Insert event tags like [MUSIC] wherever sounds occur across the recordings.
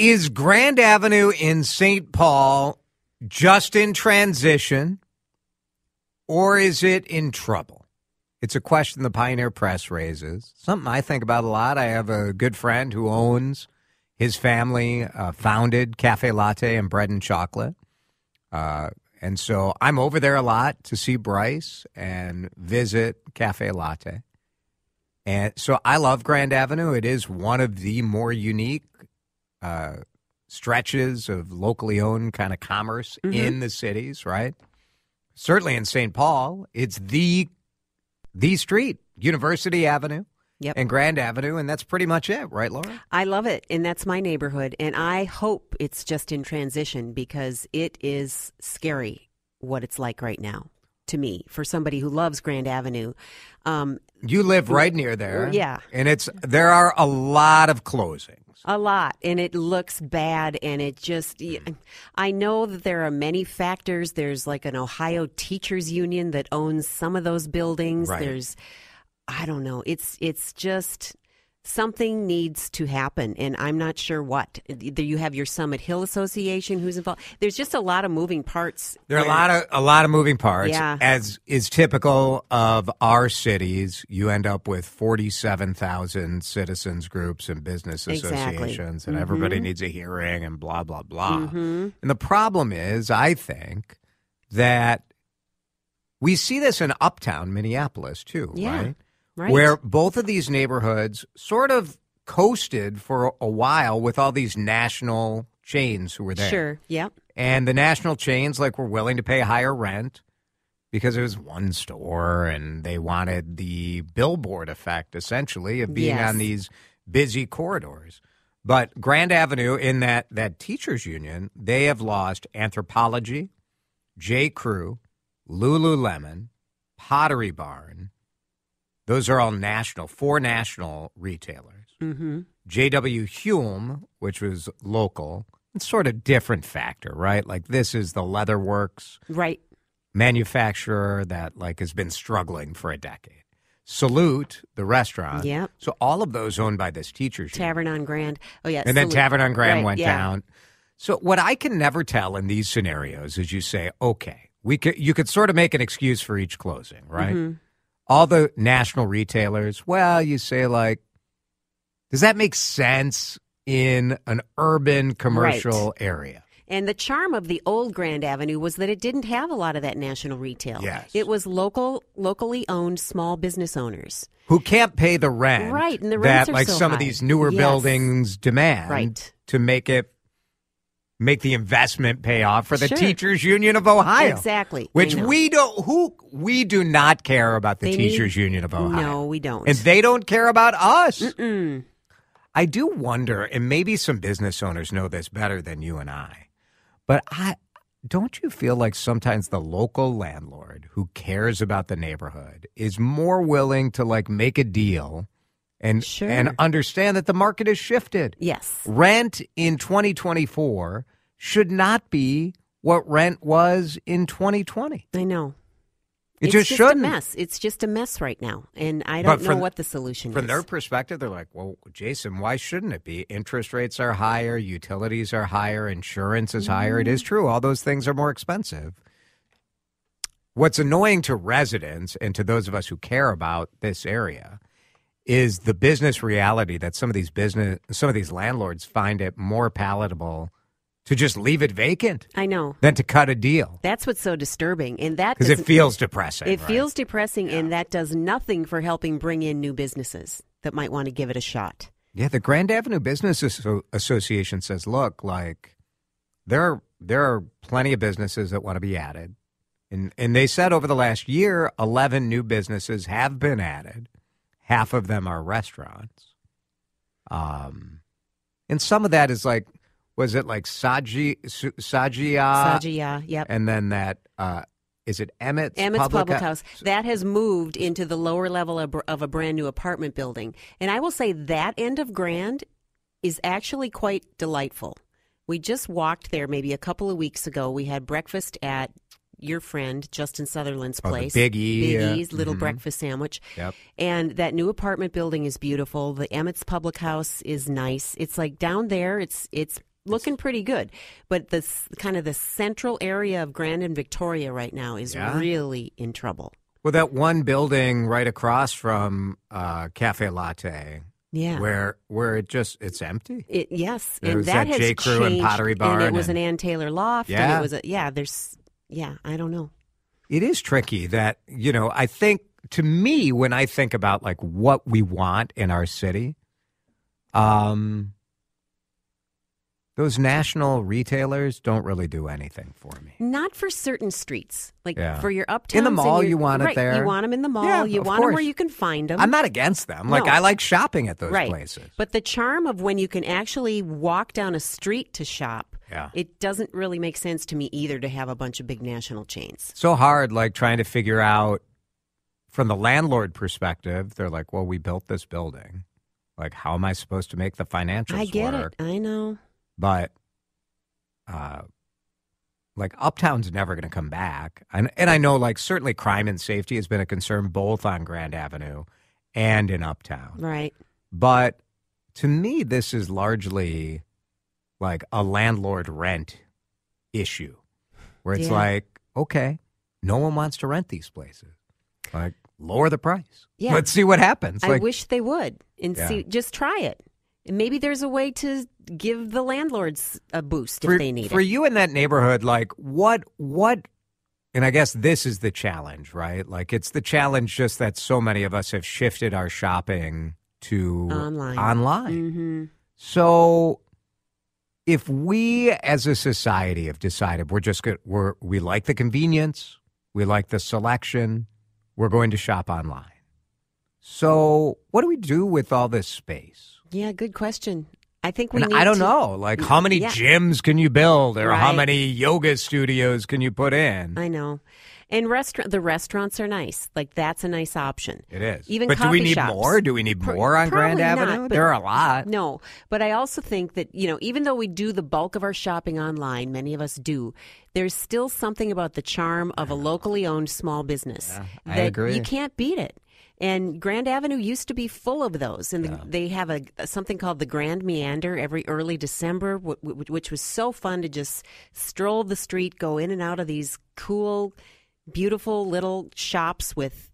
Is Grand Avenue in St. Paul just in transition or is it in trouble? It's a question the Pioneer Press raises. Something I think about a lot. I have a good friend who owns his family, uh, founded Cafe Latte and Bread and Chocolate. Uh, and so I'm over there a lot to see Bryce and visit Cafe Latte. And so I love Grand Avenue. It is one of the more unique uh, stretches of locally owned kind of commerce Mhm. in the cities, right? Certainly in St. Paul, it's the the street, University Avenue Yep. and Grand Avenue, and that's pretty much it, right, Laura? I love it, and that's my neighborhood. And I hope it's just in transition because it is scary what it's like right now to me for somebody who loves Grand Avenue. Um, You live right near there, Yeah. and it's there are a lot of closings. A lot, and it looks bad, and it just. Hmm. I know that there are many factors. There's like an Ohio Teachers Union that owns some of those buildings. Right. There's, I don't know. It's it's just something needs to happen, and I'm not sure what. Either you have your Summit Hill Association who's involved. There's just a lot of moving parts. There are a lot of a lot of moving parts, Yeah. as is typical of our cities. You end up with forty-seven thousand citizens groups and business Exactly. associations, and everybody Mhm. needs a hearing and blah blah blah. Mhm. And the problem is, I think that we see this in Uptown Minneapolis too, Yeah, right? Right. Where both of these neighborhoods sort of coasted for a while with all these national chains who were there. Sure. Yep. And the national chains like were willing to pay higher rent because it was one store and they wanted the billboard effect essentially of being Yes. on these busy corridors. But Grand Avenue in that that teachers union, they have lost Anthropologie, J. Crew, Lululemon, Pottery Barn. Those are all national, four national retailers. Mm-hmm. J.W. Hulme, which was local, it's sort of different factor, right? Like this is the Leatherworks Right. manufacturer that like has been struggling for a decade. Salute, the restaurant. Yep. So all of those owned by this teachers. Tavern on Grand. Oh yeah. and then Tavern on Grand Right, went yeah. down. So what I can never tell in these scenarios is you say, okay, we could you could sort of make an excuse for each closing, right? Mhm. All the national retailers, well, you say like, does that make sense in an urban commercial area? And the charm of the old Grand Avenue was that it didn't have a lot of that national retail. Yes. It was local, locally owned small business owners. Who can't pay the rent, Right, and the that rents are like so some of these newer Yes. buildings demand Right. to make it make the investment pay off for the Sure. teachers union of ohio Exactly. Which we don't who we do not care about the They need- teachers union of ohio No, we don't. and they don't care about us Mm-mm. i do wonder and maybe some business owners know this better than you and i but i don't you feel like sometimes the local landlord who cares about the neighborhood is more willing to like make a deal and Sure. and understand that the market has shifted Yes. rent in 2024 should not be what rent was in 2020 I know. it it's just, just shouldn't a mess. It's just a mess right now, and I don't know from- what the solution From is. From their perspective, they're like, well, Jason, why shouldn't it be? Interest rates are higher, utilities are higher, insurance is higher. It Mm-hmm. is true. All those things are more expensive. What's annoying to residents and to those of us who care about this area is the business reality that some of these business some of these landlords find it more palatable to just leave it vacant I know. than to cut a deal That's what's so disturbing, and that because it feels depressing. It right? feels depressing, and that does nothing for helping bring in new businesses that might want to give it a shot. Yeah, the Grand Avenue Business Asso- Association says, look, like there are there are plenty of businesses that want to be added. And and they said over the last year 11 new businesses have been added. Half of them are restaurants. Um and some of that is like, was it like Saji Su- Saji-Ya, Saji-Ya, yep. and then that uh, is it Emmett's, Emmett's Public, Hou- House. That has moved into the lower level of, of a brand new apartment building. And I will say that end of Grand is actually quite delightful. We just walked there maybe a couple of weeks ago. We had breakfast at your friend Justin Sutherland's Oh, place. Big E, Big uh, E's little mhm. breakfast sandwich. Yep. And that new apartment building is beautiful. The Emmett's Public House is nice. It's like down there. It's it's looking pretty good. But the kind of the central area of Grand and Victoria right now is Yeah. really in trouble. Well, that one building right across from uh, Cafe Latte, Yeah. where where it just it's empty. It, yes, There and was that that has J. Crew and changed, Pottery and it was and- an Ann Taylor loft. and Yeah. it was a yeah. There's yeah. I don't know. It is tricky that you know. I think to me when I think about like what we want in our city, um, those national retailers don't really do anything for me. Not for certain streets, like Yeah. for your uptown In the mall, you want it right, there. You want them in the mall. Yeah, you want them where you can find them. I'm not against them. Like No. I like shopping at those right. places. But the charm of when you can actually walk down a street to shop, Yeah. it doesn't really make sense to me either to have a bunch of big national chains. so hard like trying to figure out from the landlord perspective they're like well we built this building like how am i supposed to make the financials I get work it. I know. but uh like uptown's never going to come back and, and i know like certainly crime and safety has been a concern both on grand avenue and in uptown Right. but to me this is largely like a landlord rent issue where it's Yeah. like okay no one wants to rent these places like lower the price Yeah. let's see what happens I like wish they would and Yeah. see. Just try it. And maybe there's a way to give the landlords a boost for, if they need for it. For you in that neighborhood like what what and i guess this is the challenge right like it's the challenge just that so many of us have shifted our shopping to Online. online hmm So if we as a society have decided we're just good we're we like the convenience, we like the selection, we're going to shop online. So what do we do with all this space? Yeah, good question. I think we need I don't to- know, like how many Yeah. gyms can you build or how many yoga studios can you put in? I know. And restaurant the restaurants are nice. Like that's a nice option. it is. Even but do we need shops. more? Do we need more on Grand not, Avenue? there are a lot. No, but I also think that, you know, even though we do the bulk of our shopping online, many of us do, there's still something about the charm of a locally owned small business Yeah, I that agree. you can't beat it. And Grand Avenue used to be full of those, and the, they have a something called the Grand Meander every early December, wh- wh- which was so fun to just stroll the street, go in and out of these cool, beautiful little shops with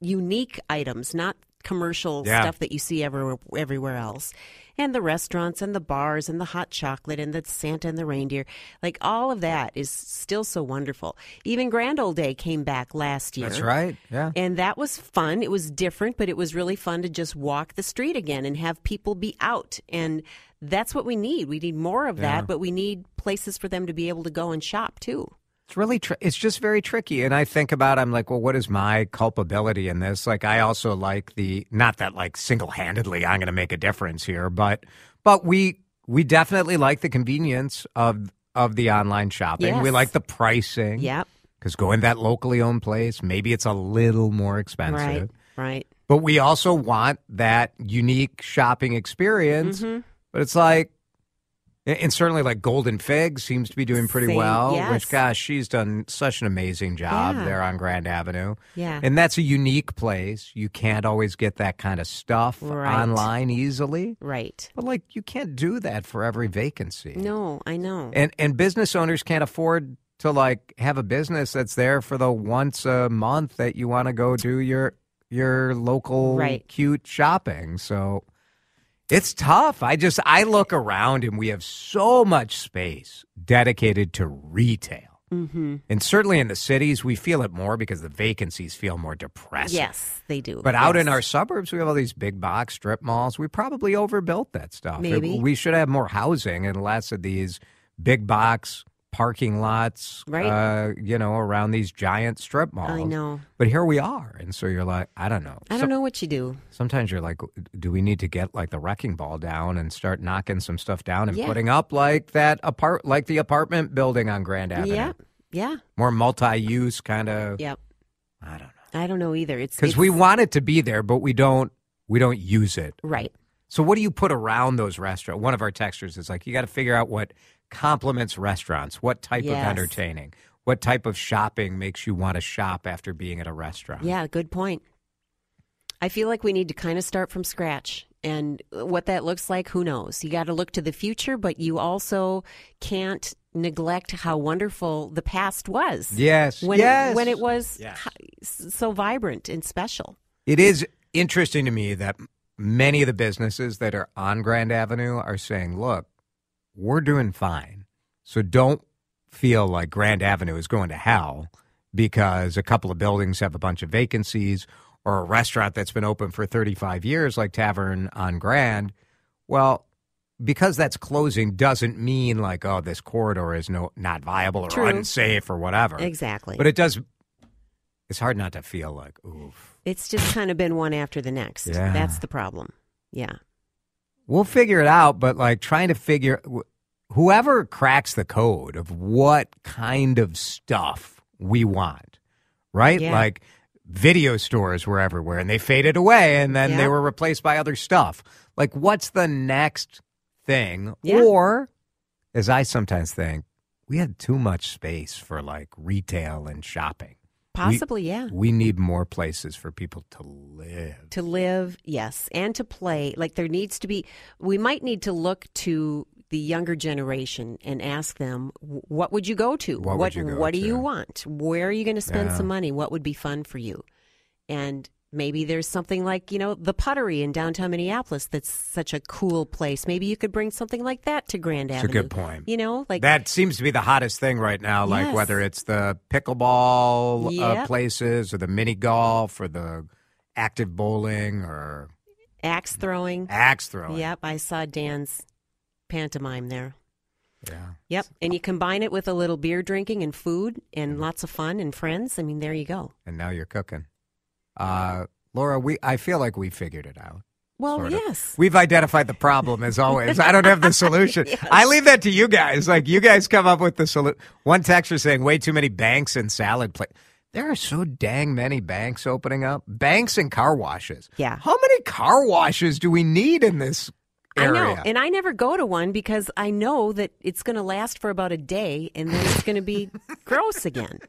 unique items, not commercial Yeah. stuff that you see everywhere everywhere else. And the restaurants and the bars and the hot chocolate and the Santa and the reindeer. Like all of that is still so wonderful. Even Grand Old Day came back last year. That's right. Yeah. And that was fun. It was different, but it was really fun to just walk the street again and have people be out. And that's what we need. We need more of Yeah. that, but we need places for them to be able to go and shop too. It's really, tr- it's just very tricky. And I think about, I'm like, well, what is my culpability in this? Like, I also like the, not that like single handedly I'm going to make a difference here, but, but we, we definitely like the convenience of, of the online shopping. We like the pricing. Yep. Because going that locally owned place, maybe it's a little more expensive. Right. Right. But we also want that unique shopping experience. Mm-hmm. But it's like, and certainly like Golden Fig seems to be doing pretty Same, well. yes. Which, gosh, she's done such an amazing job Yeah. there on Grand Avenue. Yeah. And that's a unique place. You can't always get that kind of stuff Right. online easily. Right. But like, you can't do that for every vacancy. No, I know. And and business owners can't afford to like have a business that's there for the once a month that you want to go do your your local Right. cute shopping. So it's tough. I just I look around and we have so much space dedicated to retail. mm-hmm. And certainly in the cities, we feel it more because the vacancies feel more depressing. Yes, they do. But out in our suburbs, we have all these big box strip malls. We probably overbuilt that stuff. It- Maybe. we should have more housing and less of these big box parking lots, Right. uh, you know, around these giant strip malls. I know. But here we are. And so you're like, I don't know. I don't Some- know what you do. Sometimes you're like, do we need to get like the wrecking ball down and start knocking some stuff down and Yeah. putting up like that apart, like the apartment building on Grand Avenue? Yeah. Yeah. More multi-use kind of. Yep. I don't know. I don't know either. It's Because we want it to be there, but we don't. We don't use it. right. So what do you put around those restaurants? One of our texters is like, you got to figure out what complements restaurants, what type of entertaining, what type of shopping makes you want to shop after being at a restaurant. Yeah, good point. I feel like we need to kind of start from scratch. And what that looks like, who knows? You got to look to the future, but you also can't neglect how wonderful the past was. Yes. When yes. it, when it was Yes. so vibrant and special. It is interesting to me that many of the businesses that are on Grand Avenue are saying, look, we're doing fine. So don't feel like Grand Avenue is going to hell because a couple of buildings have a bunch of vacancies or a restaurant that's been open for 35 years, like Tavern on Grand. Well, because that's closing doesn't mean like, oh, this corridor is no not viable or True. unsafe or whatever. Exactly. But it does. It's hard not to feel like, oof. it's just kind of been one after the next. Yeah. That's the problem. Yeah. We'll figure it out, but like trying to figure whoever cracks the code of what kind of stuff we want, right? Yeah. Like video stores were everywhere and they faded away and then they were replaced by other stuff. Like what's the next thing? Yeah. Or as I sometimes think, we had too much space for like retail and shopping. Possibly, yeah. We need more places for people to live. to live, yes, and to play. Like there needs to be, we might need to look to the younger generation and ask them, what would you go to? What would you go what do you want? Where are you going to spend Yeah. some money? What would be fun for you? And maybe there's something like, you know, the pottery in downtown Minneapolis that's such a cool place. Maybe you could bring something like that to Grand Avenue. That's a good point. You know, like that seems to be the hottest thing right now. Like Yes. whether it's the pickleball uh, places or the mini golf or the active bowling or axe throwing. axe throwing. Yep, I saw Dan's pantomime there. Yeah. Yep. And you combine it with a little beer drinking and food and lots of fun and friends. I mean, there you go. And now you're cooking. Uh, Laura, we I feel like we figured it out. Well, sort of. yes. We've identified the problem as always. I don't have the [LAUGHS] solution. I leave that to you guys. Like you guys come up with the solution. One texter saying way too many banks and salad plates. There are so dang many banks opening up. Banks and car washes. Yeah. How many car washes do we need in this area? I know. And I never go to one because I know that it's going to last for about a day and then it's going to be [LAUGHS] gross again.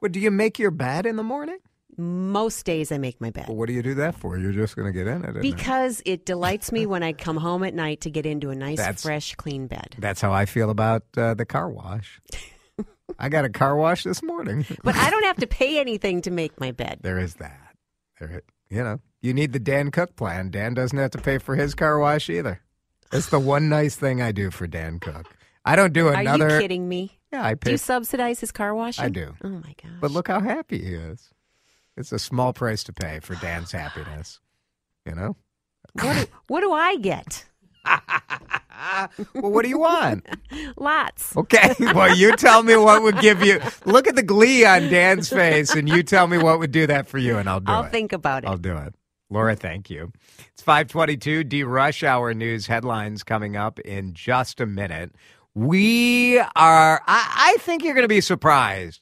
Well, do you make your bed in the morning? Most days I make my bed. Well, what do you do that for? You're just going to get in it? Because it delights me when I come home at night to get into a nice, That's- fresh, clean bed. That's how I feel about uh, the car wash. [LAUGHS] I got a car wash this morning. But I don't have to [LAUGHS] pay anything to make my bed. There is that. There, you know, you need the Dan Cook plan. Dan doesn't have to pay for his car wash either. That's the one nice thing I do for Dan Cook. I don't do another. Are you kidding me? Yeah, I pay. Do you subsidize his car wash? I do. Oh my gosh. but look how happy he is. It's a small price to pay for Dan's happiness. You know. what do, what do I get? [LAUGHS] Well, what do you want? [LAUGHS] Lots. Okay. [LAUGHS] Well, you tell me what would give you. Look at the glee on Dan's face, and you tell me what would do that for you, and I'll do it. I'll think about it. I'll do it. Laura, thank you. It's 522 DeRush-Hour News headlines coming up in just a minute. We are, I, I think you're going to be surprised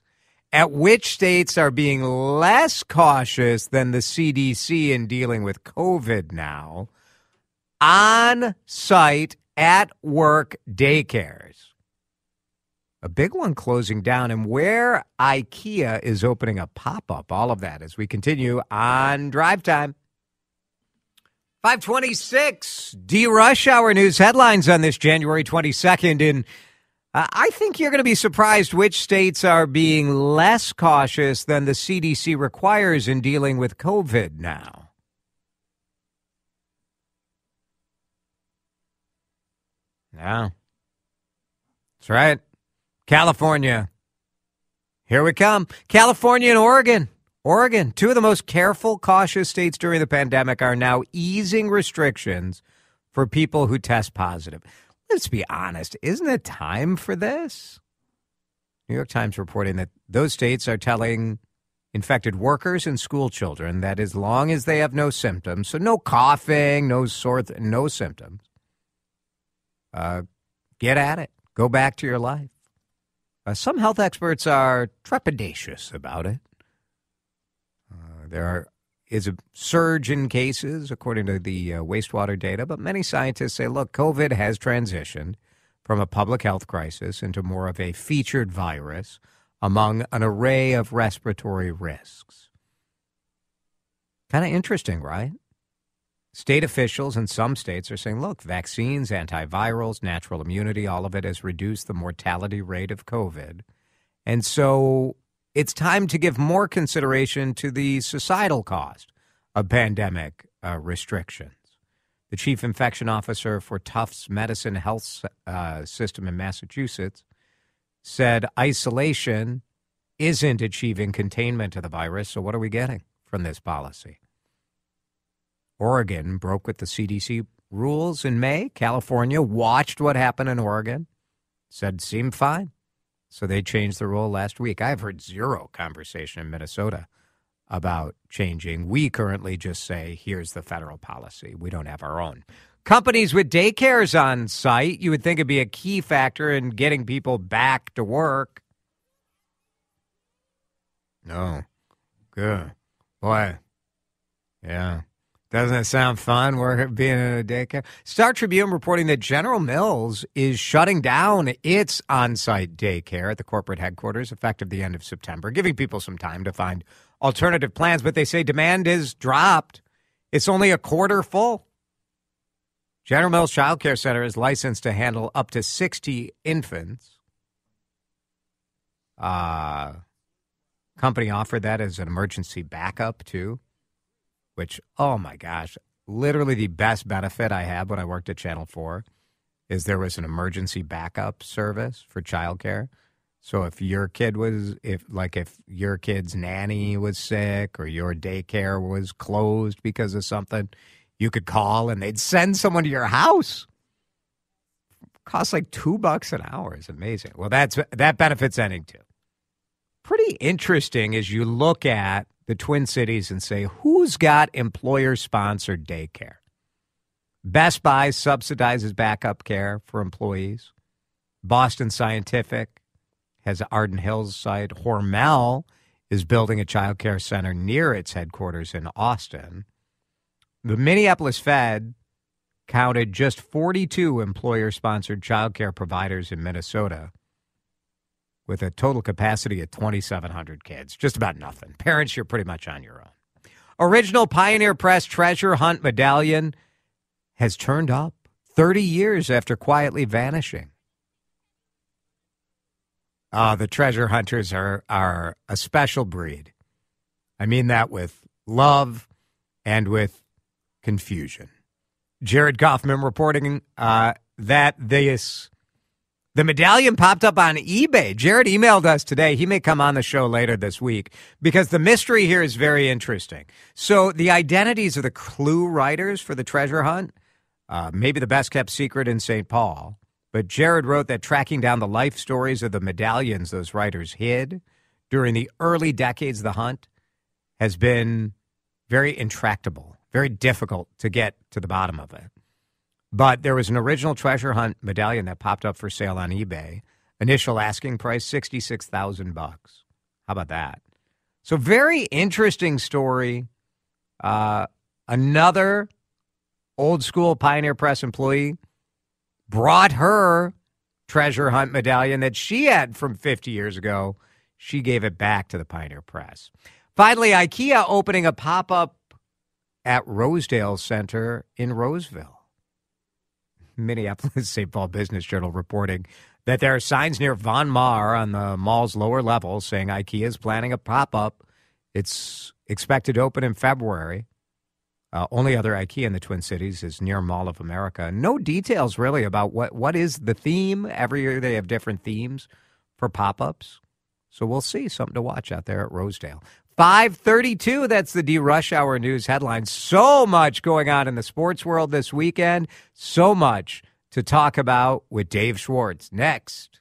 at which states are being less cautious than the CDC in dealing with COVID now. On site, at work daycares. A big one closing down, and where IKEA is opening a pop up. All of that as we continue on Drive Time. 526 DeRush-Hour News headlines on this January 22nd. And uh, I think you're going to be surprised which states are being less cautious than the CDC requires in dealing with COVID now. Yeah. That's right. California. Here we come. California and Oregon. Oregon, two of the most careful, cautious states during the pandemic, are now easing restrictions for people who test positive. Let's be honest. Isn't it time for this? New York Times reporting that those states are telling infected workers and school children that as long as they have no symptoms, so no coughing, no sore, th- no symptoms, uh, get at it. Go back to your life. Uh, some health experts are trepidatious about it. Uh, there are, is a surge in cases, according to the uh, wastewater data, but many scientists say, look, COVID has transitioned from a public health crisis into more of a featured virus among an array of respiratory risks. Kind of interesting, right? State officials in some states are saying, look, vaccines, antivirals, natural immunity, all of it has reduced the mortality rate of COVID. And so it's time to give more consideration to the societal cost of pandemic uh, restrictions. The chief infection officer for Tufts Medicine Health uh, System in Massachusetts said isolation isn't achieving containment of the virus. So, what are we getting from this policy? Oregon broke with the CDC rules in May. California watched what happened in Oregon, said seemed fine. So they changed the rule last week. I've heard zero conversation in Minnesota about changing. We currently just say, here's the federal policy. We don't have our own. Companies with daycares on site, you would think it'd be a key factor in getting people back to work. No. Good. Boy. Yeah. Doesn't it sound fun? We're being in a daycare. Star Tribune reporting that General Mills is shutting down its on-site daycare at the corporate headquarters effective the end of September, giving people some time to find alternative plans. But they say demand is dropped. It's only a quarter full. General Mills Child Care Center is licensed to handle up to 60 infants. Uh, company offered that as an emergency backup too which, oh my gosh, literally the best benefit I had when I worked at Channel 4 is there was an emergency backup service for childcare. So if your kid was, if like if your kid's nanny was sick or your daycare was closed because of something, you could call and they'd send someone to your house. Costs like two bucks an hour. It's amazing. Well, that's that benefits ending too. Pretty interesting as you look at the Twin Cities and say, who's got employer sponsored daycare? Best Buy subsidizes backup care for employees. Boston Scientific has Arden Hills site. Hormel is building a child care center near its headquarters in Austin. The Minneapolis Fed counted just 42 employer sponsored child care providers in Minnesota with a total capacity of 2,700 kids. Just about nothing. Parents, you're pretty much on your own. Original Pioneer Press treasure hunt medallion has turned up 30 years after quietly vanishing. Uh, the treasure hunters are, are a special breed. I mean that with love and with confusion. Jared Kaufman reporting uh, that this the medallion popped up on eBay. Jared emailed us today. He may come on the show later this week because the mystery here is very interesting. So, the identities of the clue writers for the treasure hunt, uh, maybe the best kept secret in St. Paul. But Jared wrote that tracking down the life stories of the medallions those writers hid during the early decades of the hunt has been very intractable, very difficult to get to the bottom of it. But there was an original treasure hunt medallion that popped up for sale on eBay. Initial asking price sixty six thousand bucks. How about that? So very interesting story. Uh, another old school Pioneer Press employee brought her treasure hunt medallion that she had from 50 years ago. She gave it back to the Pioneer Press. Finally, IKEA opening a pop up at Rosedale Center in Roseville. Minneapolis St. Paul Business Journal reporting that there are signs near Von Maur on the mall's lower level saying IKEA is planning a pop up. It's expected to open in February. Uh, only other IKEA in the Twin Cities is near Mall of America. No details really about what, what is the theme. Every year they have different themes for pop ups. So we'll see. Something to watch out there at Rosedale. 532, that's the DeRush-Hour News headline. So much going on in the sports world this weekend. So much to talk about with Dave Schwartz. Next.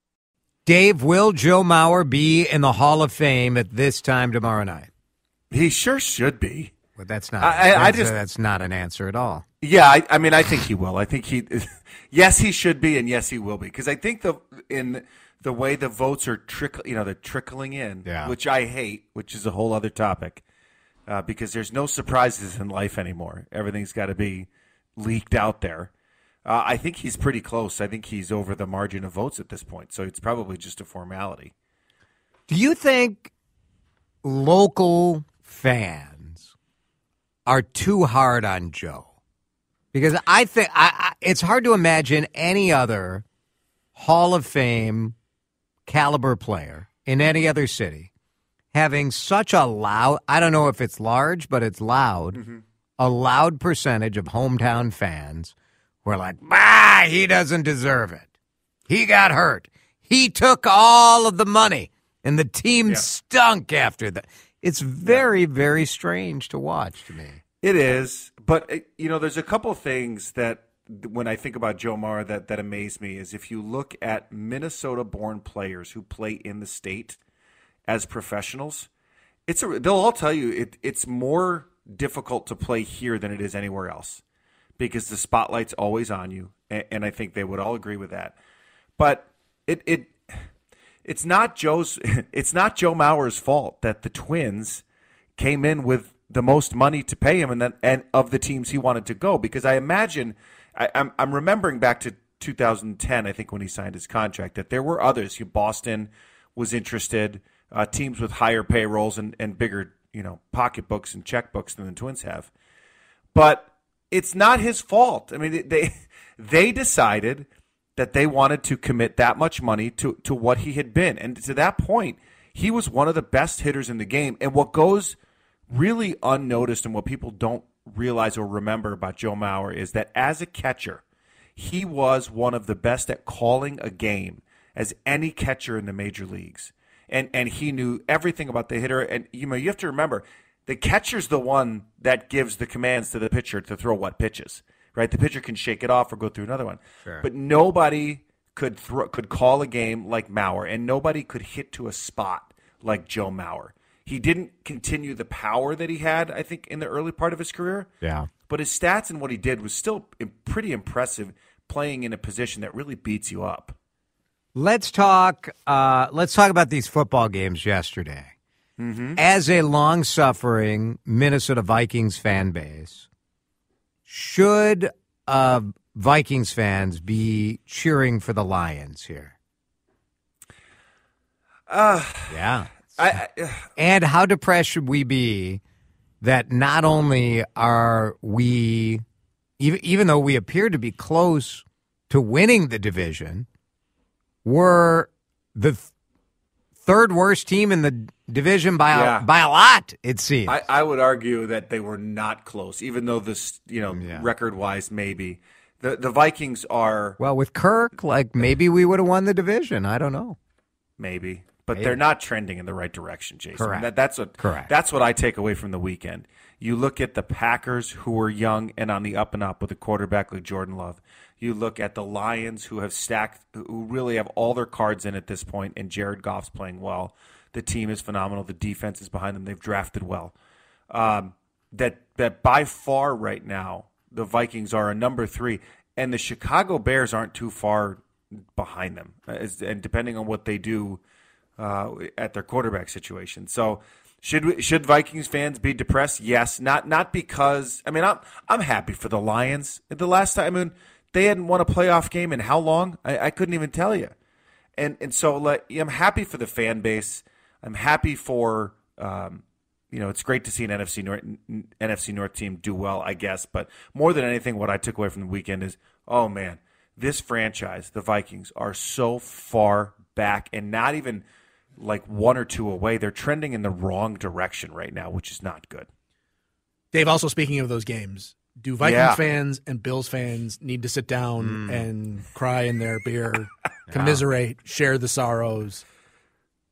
Dave, will Joe Mauer be in the Hall of Fame at this time tomorrow night? He sure should be. But that's not. I- I- I that's, just- that's not an answer at all. Yeah, I, I mean, I think he will. I think he, [LAUGHS] yes, he should be, and yes, he will be, because I think the in the way the votes are trickle, you know, they're trickling in, Yeah. which I hate, which is a whole other topic, uh, because there's no surprises in life anymore. Everything's got to be leaked out there. Uh, I think he's pretty close. I think he's over the margin of votes at this point, so it's probably just a formality. Do you think local fans are too hard on Joe? Because I think I, I, it's hard to imagine any other Hall of Fame caliber player in any other city having such a loud, I don't know if it's large, but it's loud, a loud percentage of hometown fans who are like, bah, he doesn't deserve it. He got hurt. He took all of the money, and the team stunk after that. It's very, very strange to watch to me. It is, but uh, you know, there's a couple things that when I think about Joe Mauer that that amaze me is if you look at Minnesota-born players who play in the state as professionals, it's a, they'll all tell you it, it's more difficult to play here than it is anywhere else because the spotlight's always on you, and, I think they would all agree with that. But it it it's not Joe's [LAUGHS] it's not Joe Mauer's fault that the Twins came in with the most money to pay him and then and of the teams he wanted to go because I imagine I, I'm I'm remembering back to 2010 I think when he signed his contract that there were others Boston was interested uh, teams with higher payrolls and, and bigger you know pocketbooks and checkbooks than the Twins have but it's not his fault. I mean, they they decided that they wanted to commit that much money to to what he had been, and to that point, he was one of the best hitters in the game. And what goes really unnoticed and what people don't realize or remember about Joe Mauer is that as a catcher, he was one of the best at calling a game as any catcher in the major leagues. And and he knew everything about the hitter. And you know, you have to remember the catcher's the one that gives the commands to the pitcher to throw what pitches. Right? The pitcher can shake it off or go through another one. But nobody could throw, could call a game like Mauer, and nobody could hit to a spot like Joe Mauer. He didn't continue the power that he had, I think, in the early part of his career. Yeah. But his stats and what he did was still pretty impressive, playing in a position that really beats you up. Let's talk. Uh, let's talk about these football games yesterday. As a long-suffering Minnesota Vikings fan base, should uh, Vikings fans be cheering for the Lions here? Uh, Yeah. I, I, [SIGHS] And how depressed should we be that not only are we, even, even though we appear to be close to winning the division, we're the th- third worst team in the division by Yeah. a, by a lot. It seems. I, I would argue that they were not close, even though this, you know, Yeah. record wise, maybe the the Vikings are well, with Kirk, like maybe we would have won the division. I don't know. maybe, but Maybe. they're not trending in the right direction, Jason. Correct. That, that's what Correct. That's what I take away from the weekend. You look at the Packers, who are young and on the up and up with a quarterback like Jordan Love. You look at the Lions, who have stacked, who really have all their cards in at this point, and Jared Goff's playing well. The team is phenomenal. The defense is behind them. They've drafted well. Um, that that by far right now the Vikings are a number three, and the Chicago Bears aren't too far behind them. And depending on what they do uh, at their quarterback situation, so should we, should Vikings fans be depressed? Yes, not not because I mean I'm I'm happy for the Lions. The last time I mean they hadn't won a playoff game in how long? I, I couldn't even tell you. And and so like, I'm happy for the fan base. I'm happy for um, you know, it's great to see an NFC North, NFC North team do well, I guess. But more than anything, what I took away from the weekend is, oh man, this franchise, the Vikings, are so far back and not even like one or two away. They're trending in the wrong direction right now, which is not good. Dave, also speaking of those games, do Vikings Yeah. fans and Bills fans need to sit down and cry in their beer, [LAUGHS] commiserate, share the sorrows?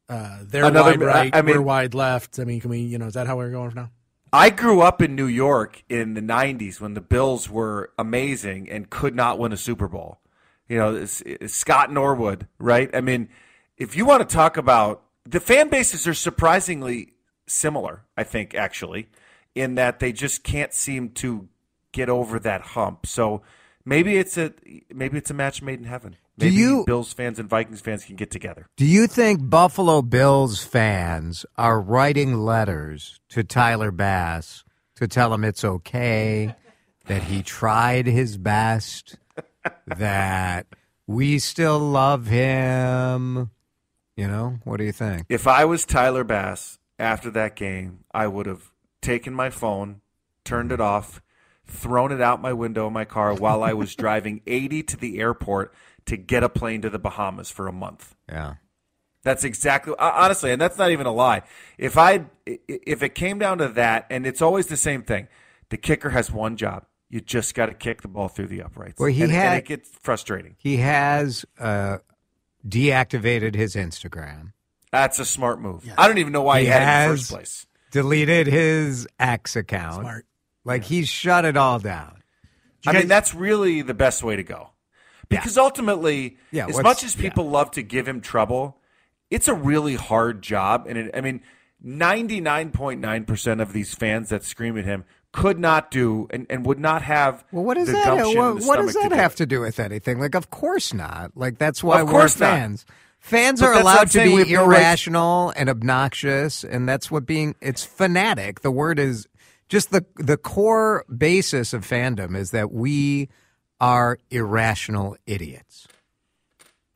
Uh, they're Another- wide right, I- I mean- we're wide left. I mean, can we? You know, is that how we're going now? I grew up in New York in the 90s when the Bills were amazing and could not win a Super Bowl. You know, it's, it's Scott Norwood, right? I mean, if you want to talk about the fan bases are surprisingly similar, I think, actually, in that they just can't seem to get over that hump. So maybe it's a maybe it's a match made in heaven. Do Maybe you- Bills fans and Vikings fans can get together. Do you think Buffalo Bills fans are writing letters to Tyler Bass to tell him it's okay, [LAUGHS] that he tried his best, that we still love him? You know, what do you think? If I was Tyler Bass after that game, I would have taken my phone, turned it off, thrown it out my window of my car while I was [LAUGHS] driving 80 to the airport to get a plane to the Bahamas for a month. Yeah. That's exactly honestly, and that's not even a lie. If I if it came down to that, and it's always the same thing, the kicker has one job. You just got to kick the ball through the uprights. Well, he and, and had- it gets frustrating. He has uh, deactivated his Instagram, That's a smart move. I don't even know why he, He had it in the has- first place. deleted his X account. Smart. Like he's shut it all down. I guys- mean, that's really the best way to go. Because ultimately, Yeah, as much as people love to give him trouble, it's a really hard job. And it, I mean, 99.9% of these fans that scream at him could not do and, and would not have Well, what does that? What, what does that to have do to do with anything? Like, of course not. Like that's why we're course not. fans. Fans But are that's what I'm allowed to be have no right- irrational and obnoxious, and that's what being. It's fanatic. The word is just the the core basis of fandom is that we are irrational idiots.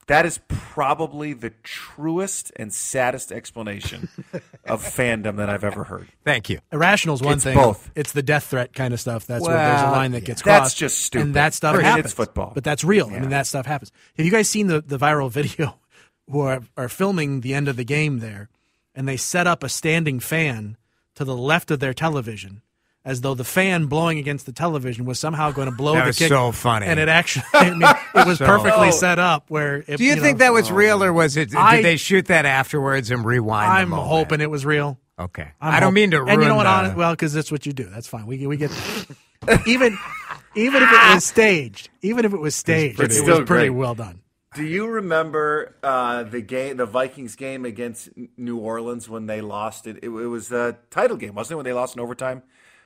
That is probably the truest and saddest explanation [LAUGHS] of fandom that I've ever heard. Thank you. Irrational is one It's thing. both. It's the death threat kind of stuff. That's where there's a line that yeah. gets That's just stupid. And that stuff I mean, happens. it's football. But that's real. I mean, that stuff happens. Have you guys seen the, the viral video [LAUGHS] who are, are filming the end of the game there, and they set up a standing fan to the left of their television, as though the fan blowing against the television was somehow going to blow That the was kick. so funny. And it actually, I mean, it was [LAUGHS] So- perfectly Oh. set up. Where if, Do you, think know, that was real, or was it? I- did they shoot that afterwards and rewind? I'm moment? hoping it was real. Okay. I'm I don't hop- mean to ruin And you know what? the- well, because that's what you do. That's fine. We we get [LAUGHS] even even if it was [LAUGHS] staged, even if it was staged, pretty- it Still was pretty well done. Do you remember uh, the game, the Vikings game against New Orleans when they lost it? It, it was a title game, wasn't it? When they lost in overtime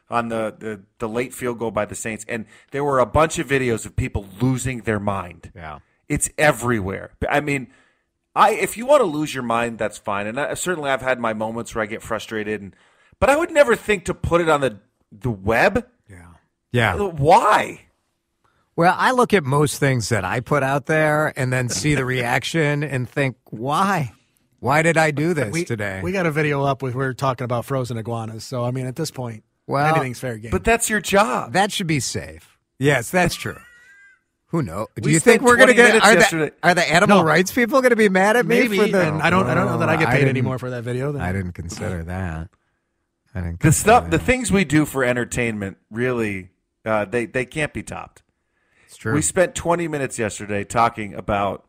on the, the, the late field goal by the Saints, and there were a bunch of videos of people losing their mind. Yeah. It's everywhere. I mean, I if you want to lose your mind, that's fine. And I, certainly, I've had my moments where I get frustrated, and but I would never think to put it on the the web. Yeah. Yeah. Uh, why? Well, I look at most things that I put out there and then see the reaction and think, why? Why did I do uh, this We, today? we got a video up with we're talking about frozen iguanas. So I mean, at this point, Well, anything's fair game. But that's your job. that should be safe. Yes, that's true. Who knows? Do We you think spent we're going to 20 get minutes are yesterday- the, are the animal No. rights people going to be mad at me maybe, for the and I don't I don't know that I get Oh, paid didn't- anymore for that video. Then. I didn't consider that. I didn't the stuff, the things we do for entertainment, really, uh, they they can't be topped. It's true. We spent 20 minutes yesterday talking about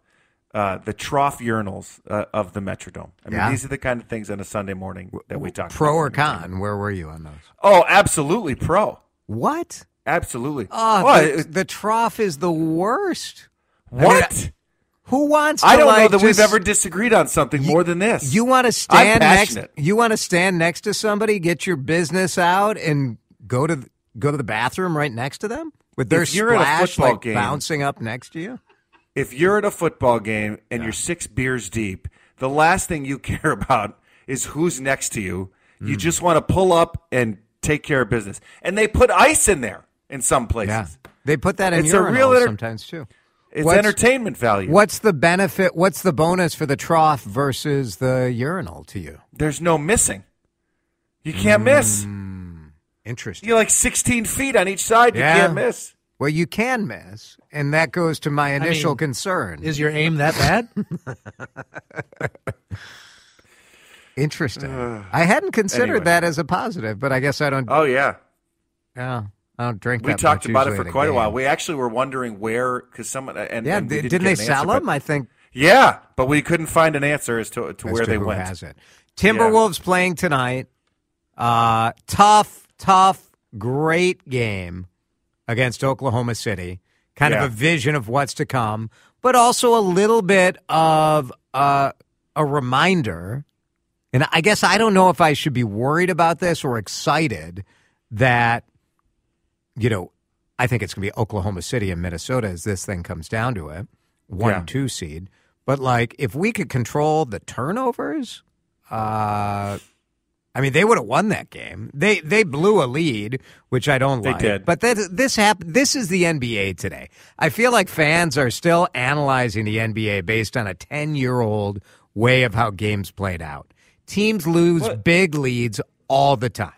uh, the trough urinals uh, of the Metrodome. I mean, Yeah. these are the kind of things on a Sunday morning that we talk Pro or con? Where were you on those? Oh, absolutely pro. What? Absolutely. Oh, Well, the, it- the trough is the worst. what? Who wants? To I, don't know like that we've ever disagreed on something more than this. You want to stand next? You want to stand next to somebody, get your business out, and go to the, go to the bathroom right next to them with their If you're at a splash football like game- bouncing up next to you. If you're at a football game and you're six beers deep, the last thing you [LAUGHS] care about is who's next to you. You Mm. just want to pull up and take care of business. And they put ice in there in some places. Yeah, they put that in It's a real enter- sometimes too. It's What's- entertainment value. What's the benefit? What's the bonus for the trough versus the urinal to you? There's no missing. You can't miss. Interesting. You're like 16 feet on each side. You Yeah. can't miss. Well, you can miss, and that goes to my initial mean, concern. Is your aim that bad? [LAUGHS] Interesting. [SIGHS] I hadn't considered Anyway. that as a positive, but I guess I don't. Oh yeah, yeah, I don't drink. we talked about it for quite a while. We actually were wondering where because someone and yeah, and didn't didn't they an answer, sell but- them? I think Yeah, but we couldn't find an answer as to to as where to they went. Has it? Timberwolves playing tonight. Uh, tough, tough, great game against Oklahoma City. Kind Yeah. of a vision of what's to come, but also a little bit of uh, a reminder. And I guess I don't know if I should be worried about this or excited that, you know, I think it's going to be Oklahoma City and Minnesota as this thing comes down to it, one Yeah. two seed. But like, if we could control the turnovers, uh, I mean, they would have won that game. They they blew a lead, which I don't They like. did. But that, this happened. This is the NBA today. I feel like fans are still analyzing the NBA based on a ten year old way of how games played out. Teams lose What? big leads all the time,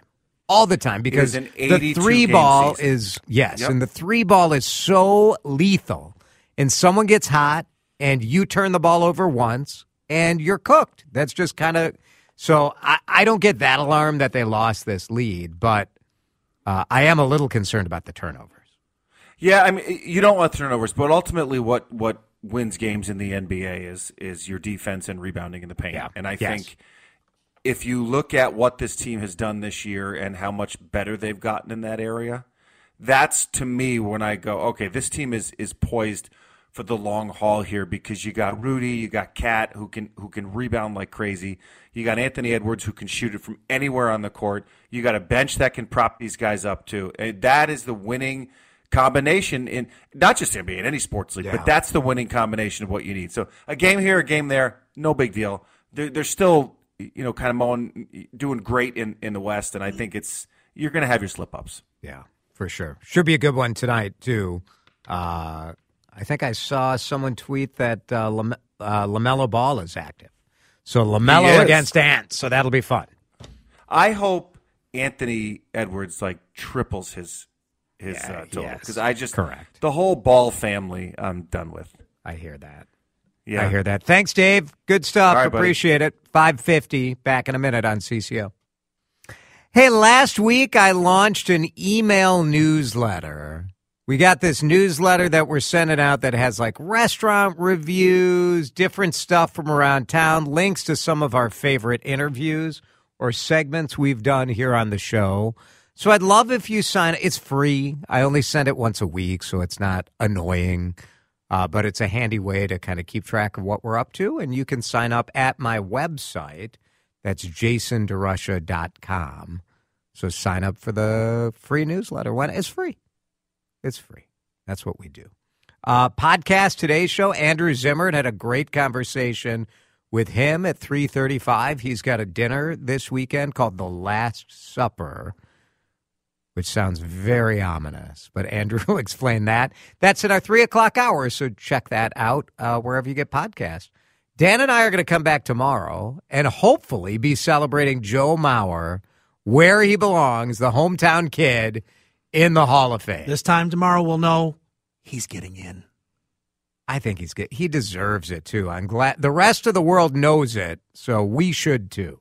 all the time because an the three ball season. is yes, Yep. and the three ball is so lethal. And someone gets hot, and you turn the ball over once, and you're cooked. That's just kind of so. I, I don't get that alarm that they lost this lead, but uh, I am a little concerned about the turnovers. Yeah, I mean, you don't want turnovers, but ultimately, what what wins games in the NBA is is your defense and rebounding in the paint. Yeah. And I Yes. think if you look at what this team has done this year and how much better they've gotten in that area, that's to me when I go, okay, this team is is poised for the long haul here because you got Rudy, you got KAT who can who can rebound like crazy. You got Anthony Edwards who can shoot it from anywhere on the court. You got a bench that can prop these guys up too. And that is the winning combination in not just NBA in any sports league, Yeah. but that's the winning combination of what you need. So a game here, a game there, no big deal. They're, they're still you know kind of mowing, doing great in in the West, and I think it's you're going to have your slip ups. Yeah, for sure. Should be a good one tonight too. Uh, I think I saw someone tweet that uh, Lam- uh, LaMelo Ball is active, so LaMelo against Ant. So that'll be fun. I hope Anthony Edwards like triples his his Yeah, uh, total yes. because I just Correct. the whole Ball family I'm done with. I hear that. Yeah, I hear that. Thanks, Dave. Good stuff. Right, buddy. Appreciate it. 550 back in a minute on CCO. Hey, last week I launched an email newsletter. We got this newsletter that we're sending out that has like restaurant reviews, different stuff from around town, links to some of our favorite interviews or segments we've done here on the show. So I'd love if you sign. It's free. I only send it once a week, so it's not annoying. Uh, but it's a handy way to kind of keep track of what we're up to. And you can sign up at my website. That's jasonderusha.com. So sign up for the free newsletter. When it's free, it's free. That's what we do. Uh, podcast today's show. Andrew Zimmern had a great conversation with him at three thirty-five. He's got a dinner this weekend called the Last Supper which sounds very ominous. But Andrew [LAUGHS] will explain that. That's in our three o'clock hour, so check that out uh, wherever you get podcasts. Dan and I are going to come back tomorrow and hopefully be celebrating Joe Mauer where he belongs, the hometown kid in the Hall of Fame. This time tomorrow we'll know he's getting in. I think he's good. He deserves it too. I'm glad the rest of the world knows it, so we should too.